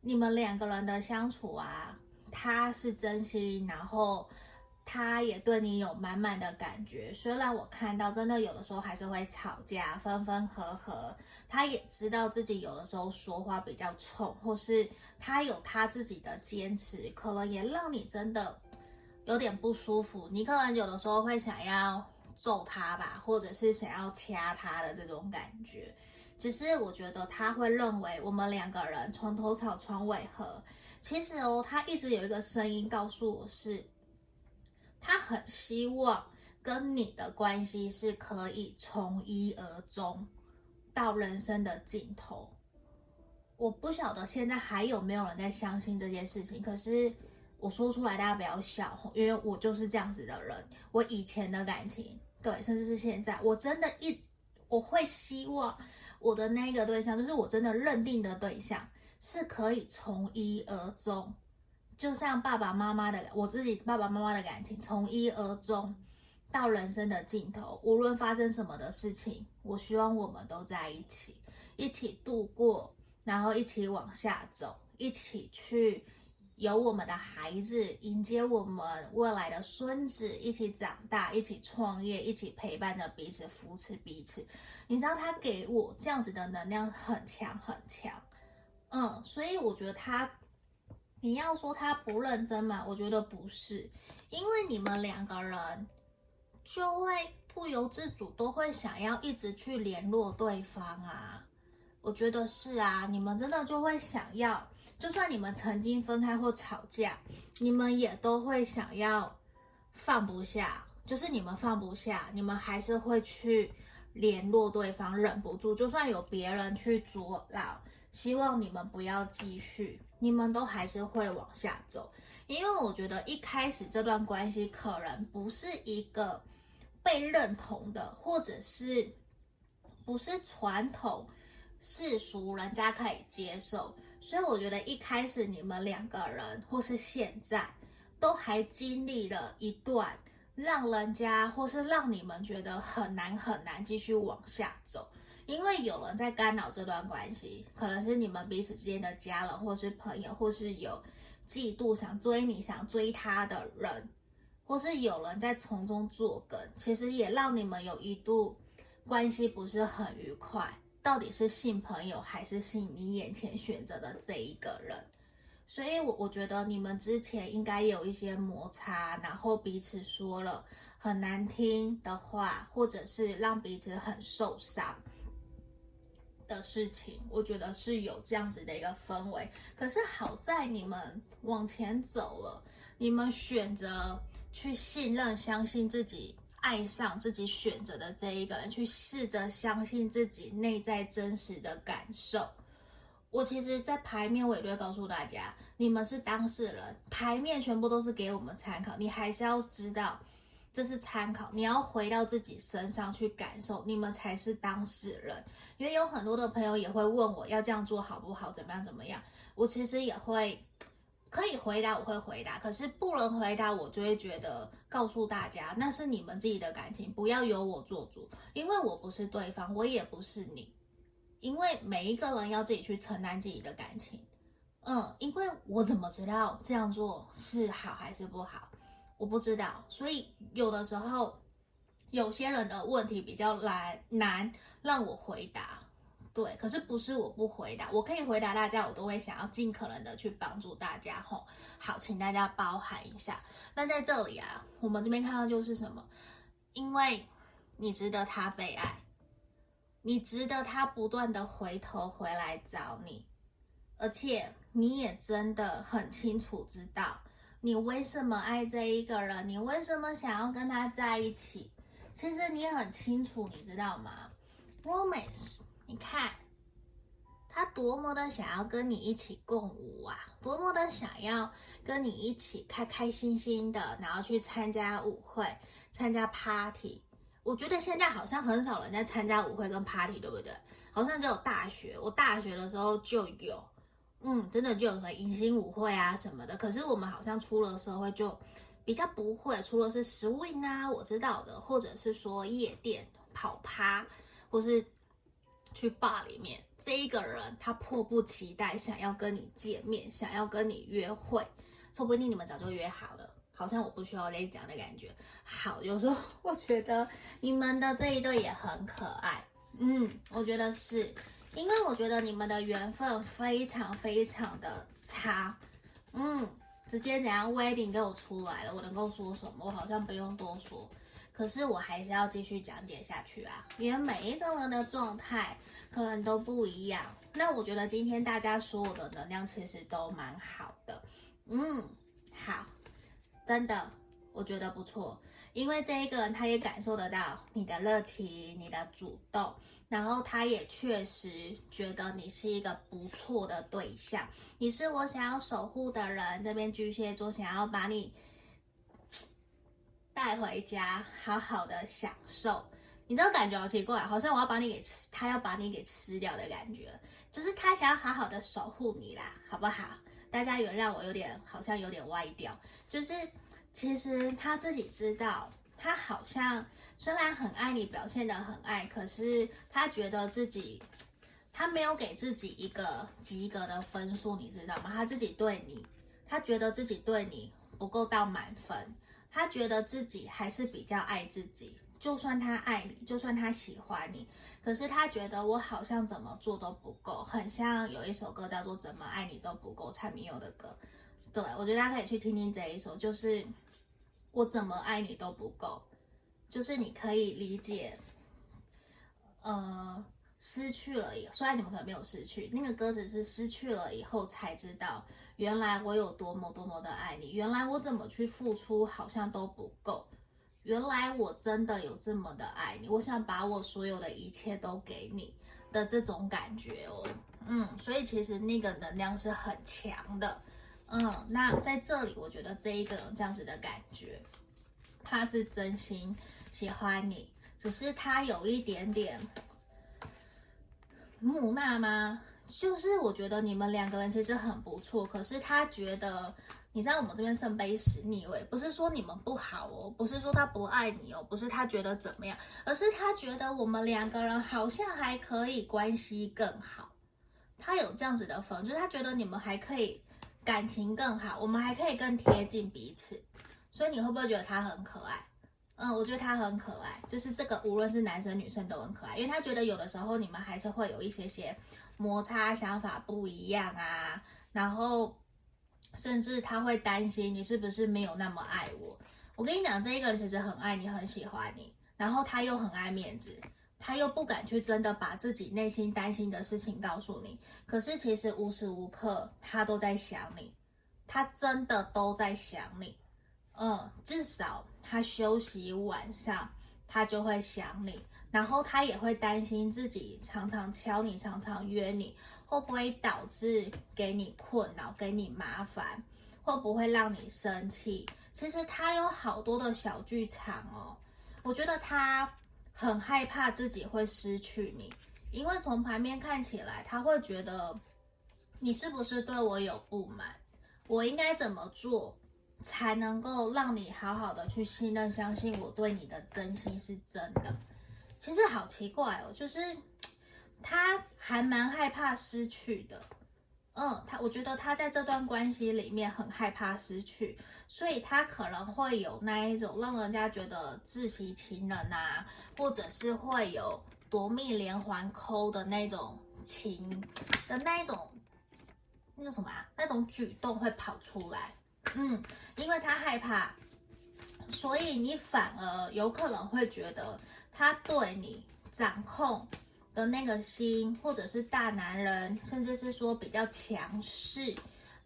你们两个人的相处啊，他是真心，然后他也对你有满满的感觉，虽然我看到真的有的时候还是会吵架，分分合合。他也知道自己有的时候说话比较冲，或是他有他自己的坚持，可能也让你真的有点不舒服。你可能有的时候会想要揍他吧，或者是想要掐他的这种感觉。只是我觉得他会认为我们两个人床头吵床尾和。其实哦，他一直有一个声音告诉我是。他很希望跟你的关系是可以从一而终到人生的尽头。我不晓得现在还有没有人在相信这件事情，可是我说出来大家不要笑，因为我就是这样子的人。我以前的感情，对，甚至是现在，我真的一我会希望我的那个对象，就是我真的认定的对象，是可以从一而终。就像爸爸妈妈的，我自己爸爸妈妈的感情，从一而终到人生的尽头，无论发生什么的事情，我希望我们都在一起，一起度过，然后一起往下走，一起去有我们的孩子，迎接我们未来的孙子，一起长大，一起创业，一起陪伴着彼此，扶持彼此。你知道他给我这样子的能量很强很强，嗯，所以我觉得他。你要说他不认真嘛？我觉得不是，因为你们两个人就会不由自主都会想要一直去联络对方啊。我觉得是啊，你们真的就会想要，就算你们曾经分开或吵架，你们也都会想要放不下，就是你们放不下，你们还是会去联络对方，忍不住，就算有别人去阻挠。希望你们不要继续，你们都还是会往下走，因为我觉得一开始这段关系可能不是一个被认同的，或者是不是传统世俗人家可以接受，所以我觉得一开始你们两个人或是现在都还经历了一段让人家或是让你们觉得很难很难继续往下走。因为有人在干扰这段关系，可能是你们彼此之间的家人，或是朋友，或是有嫉妒想追你、想追他的人，或是有人在从中作梗，其实也让你们有一度关系不是很愉快。到底是信朋友，还是信你眼前选择的这一个人？所以我，我觉得你们之前应该有一些摩擦，然后彼此说了很难听的话，或者是让彼此很受伤。的事情，我觉得是有这样子的一个氛围。可是好在你们往前走了，你们选择去信任、相信自己，爱上自己选择的这一个人，去试着相信自己内在真实的感受。我其实，在牌面我也会告诉大家，你们是当事人，牌面全部都是给我们参考，你还是要知道。这是参考，你要回到自己身上去感受，你们才是当事人。因为有很多的朋友也会问我要这样做好不好，怎么样怎么样。我其实也会可以回答，我会回答。可是不能回答，我就会觉得告诉大家，那是你们自己的感情，不要由我做主，因为我不是对方，我也不是你。因为每一个人要自己去承担自己的感情。嗯，因为我怎么知道这样做是好还是不好？我不知道，所以有的时候有些人的问题比较难难让我回答，对，可是不是我不回答，我可以回答大家，我都会想要尽可能的去帮助大家吼。好，请大家包涵一下。那在这里啊，我们这边看到就是什么？因为你值得他被爱，你值得他不断的回头回来找你，而且你也真的很清楚知道。你为什么爱这一个人？你为什么想要跟他在一起？其实你很清楚，你知道吗？Romance，你看他多么的想要跟你一起共舞啊，多么的想要跟你一起开开心心的，然后去参加舞会、参加 party。我觉得现在好像很少人在参加舞会跟 party，对不对？好像只有大学，我大学的时候就有。嗯，真的就有什么迎新舞会啊什么的，可是我们好像出了社会就比较不会，除了是 swing 啊，我知道的，或者是说夜店跑趴，或是去吧里面，这一个人他迫不及待想要跟你见面，想要跟你约会，说不定你们早就约好了，好像我不需要再讲的感觉。好，有时候我觉得你们的这一对也很可爱。嗯，我觉得是，因为我觉得你们的缘分非常非常的差。嗯，直接怎样 wedding 给我出来了，我能够说什么？我好像不用多说。可是我还是要继续讲解下去啊，因为每一个人的状态可能都不一样。那我觉得今天大家所有的能量其实都蛮好的。嗯，好，真的，我觉得不错。因为这一个人他也感受得到你的热情、你的主动，然后他也确实觉得你是一个不错的对象，你是我想要守护的人。这边巨蟹座想要把你带回家，好好的享受。你这个感觉好奇怪，好像我要把你给吃，他要把你给吃掉的感觉，就是他想要好好的守护你啦，好不好？大家原谅我有点好像有点歪掉，就是。其实他自己知道，他好像虽然很爱你，表现得很爱，可是他觉得自己他没有给自己一个及格的分数，你知道吗？他自己对你，他觉得自己对你不够到满分，他觉得自己还是比较爱自己。就算他爱你，就算他喜欢你，可是他觉得我好像怎么做都不够，很像有一首歌叫做《怎么爱你都不够》，蔡明佑的歌。对，我觉得大家可以去听听这一首，就是我怎么爱你都不够，就是你可以理解，呃，失去了以后，虽然你们可能没有失去，那个歌词是失去了以后才知道，原来我有多么多么的爱你，原来我怎么去付出好像都不够，原来我真的有这么的爱你，我想把我所有的一切都给你的这种感觉哦，嗯，所以其实那个能量是很强的。嗯，那在这里，我觉得这一个有这样子的感觉，他是真心喜欢你，只是他有一点点木讷吗？就是我觉得你们两个人其实很不错，可是他觉得，你在我们这边圣杯十逆位，不是说你们不好哦，不是说他不爱你哦，不是他觉得怎么样，而是他觉得我们两个人好像还可以关系更好，他有这样子的分，就是他觉得你们还可以。感情更好，我们还可以更贴近彼此，所以你会不会觉得他很可爱？嗯，我觉得他很可爱，就是这个无论是男生女生都很可爱，因为他觉得有的时候你们还是会有一些些摩擦，想法不一样啊，然后甚至他会担心你是不是没有那么爱我。我跟你讲，这一个人其实很爱你，很喜欢你，然后他又很爱面子。他又不敢去真的把自己内心担心的事情告诉你，可是其实无时无刻他都在想你，他真的都在想你，嗯，至少他休息晚上他就会想你，然后他也会担心自己常常敲你，常常约你，会不会导致给你困扰，给你麻烦，会不会让你生气？其实他有好多的小剧场哦，我觉得他。很害怕自己会失去你，因为从牌面看起来，他会觉得你是不是对我有不满？我应该怎么做才能够让你好好的去信任、相信我对你的真心是真的？其实好奇怪哦，就是他还蛮害怕失去的。嗯，他我觉得他在这段关系里面很害怕失去，所以他可能会有那一种让人家觉得自欺欺人啊，或者是会有夺命连环抠的那种情的那一种那种什么啊，那种举动会跑出来。嗯，因为他害怕，所以你反而有可能会觉得他对你掌控。的那个心，或者是大男人，甚至是说比较强势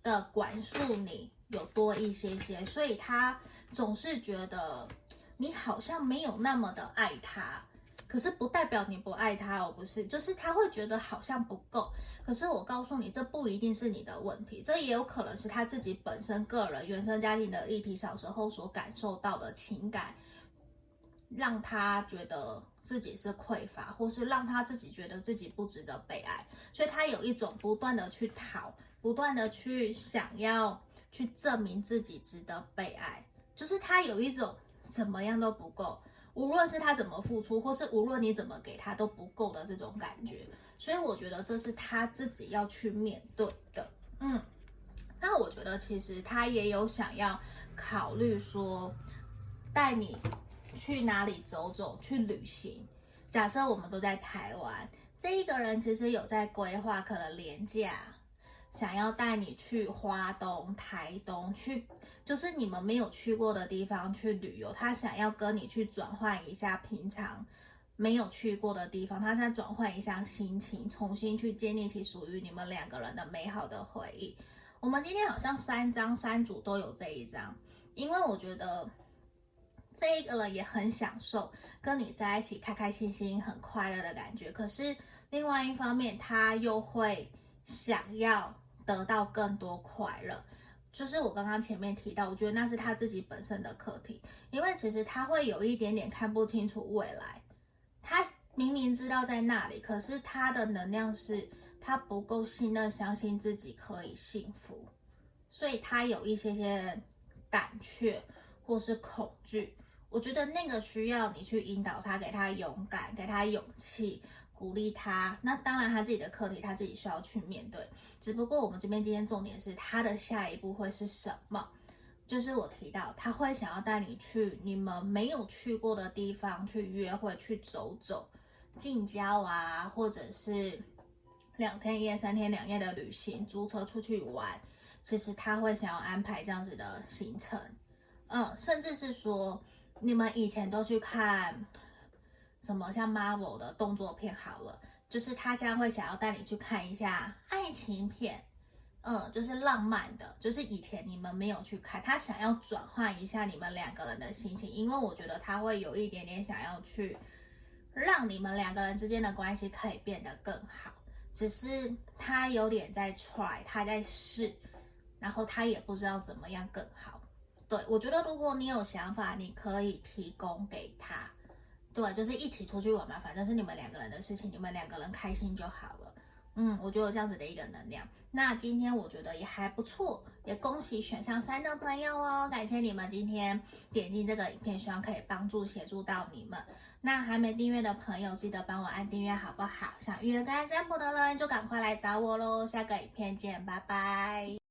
的管束你有多一些些，所以他总是觉得你好像没有那么的爱他，可是不代表你不爱他哦，不是，就是他会觉得好像不够。可是我告诉你，这不一定是你的问题，这也有可能是他自己本身个人原生家庭的议题，小时候所感受到的情感，让他觉得。自己是匮乏，或是让他自己觉得自己不值得被爱，所以他有一种不断的去讨，不断的去想要去证明自己值得被爱，就是他有一种怎么样都不够，无论是他怎么付出，或是无论你怎么给他都不够的这种感觉，所以我觉得这是他自己要去面对的。嗯，那我觉得其实他也有想要考虑说带你去哪里走走，去旅行。假设我们都在台湾，这一个人其实有在规划，可能连假。想要带你去花东、台东去，就是你们没有去过的地方去旅游。他想要跟你去转换一下平常没有去过的地方，他想转换一下心情，重新去建立起属于你们两个人的美好的回忆。我们今天好像三张三组都有这一张，因为我觉得这个人也很享受跟你在一起开开心心、很快乐的感觉。可是另外一方面，他又会想要。得到更多快乐，就是我刚刚前面提到，我觉得那是他自己本身的课题，因为其实他会有一点点看不清楚未来，他明明知道在那里，可是他的能量是他不够信任，相信自己可以幸福，所以他有一些些胆怯或是恐惧，我觉得那个需要你去引导他，给他勇敢，给他勇气。鼓励他，那当然他自己的课题，他自己需要去面对。只不过我们这边今天重点是他的下一步会是什么？就是我提到他会想要带你去你们没有去过的地方去约会、去走走、近郊啊，或者是两天一夜、三天两夜的旅行，租车出去玩。其实他会想要安排这样子的行程，嗯，甚至是说你们以前都去看。什么像 Marvel 的动作片好了，就是他现在会想要带你去看一下爱情片，嗯，就是浪漫的，就是以前你们没有去看，他想要转换一下你们两个人的心情，因为我觉得他会有一点点想要去让你们两个人之间的关系可以变得更好，只是他有点在 try，他在试，然后他也不知道怎么样更好。对，我觉得如果你有想法，你可以提供给他。对，就是一起出去玩嘛，反正是你们两个人的事情，你们两个人开心就好了。嗯，我觉得有这样子的一个能量。那今天我觉得也还不错，也恭喜选项三的朋友哦，感谢你们今天点进这个影片，希望可以帮助协助到你们。那还没订阅的朋友，记得帮我按订阅好不好？想预约个案占卜的人就赶快来找我喽。下个影片见，拜拜。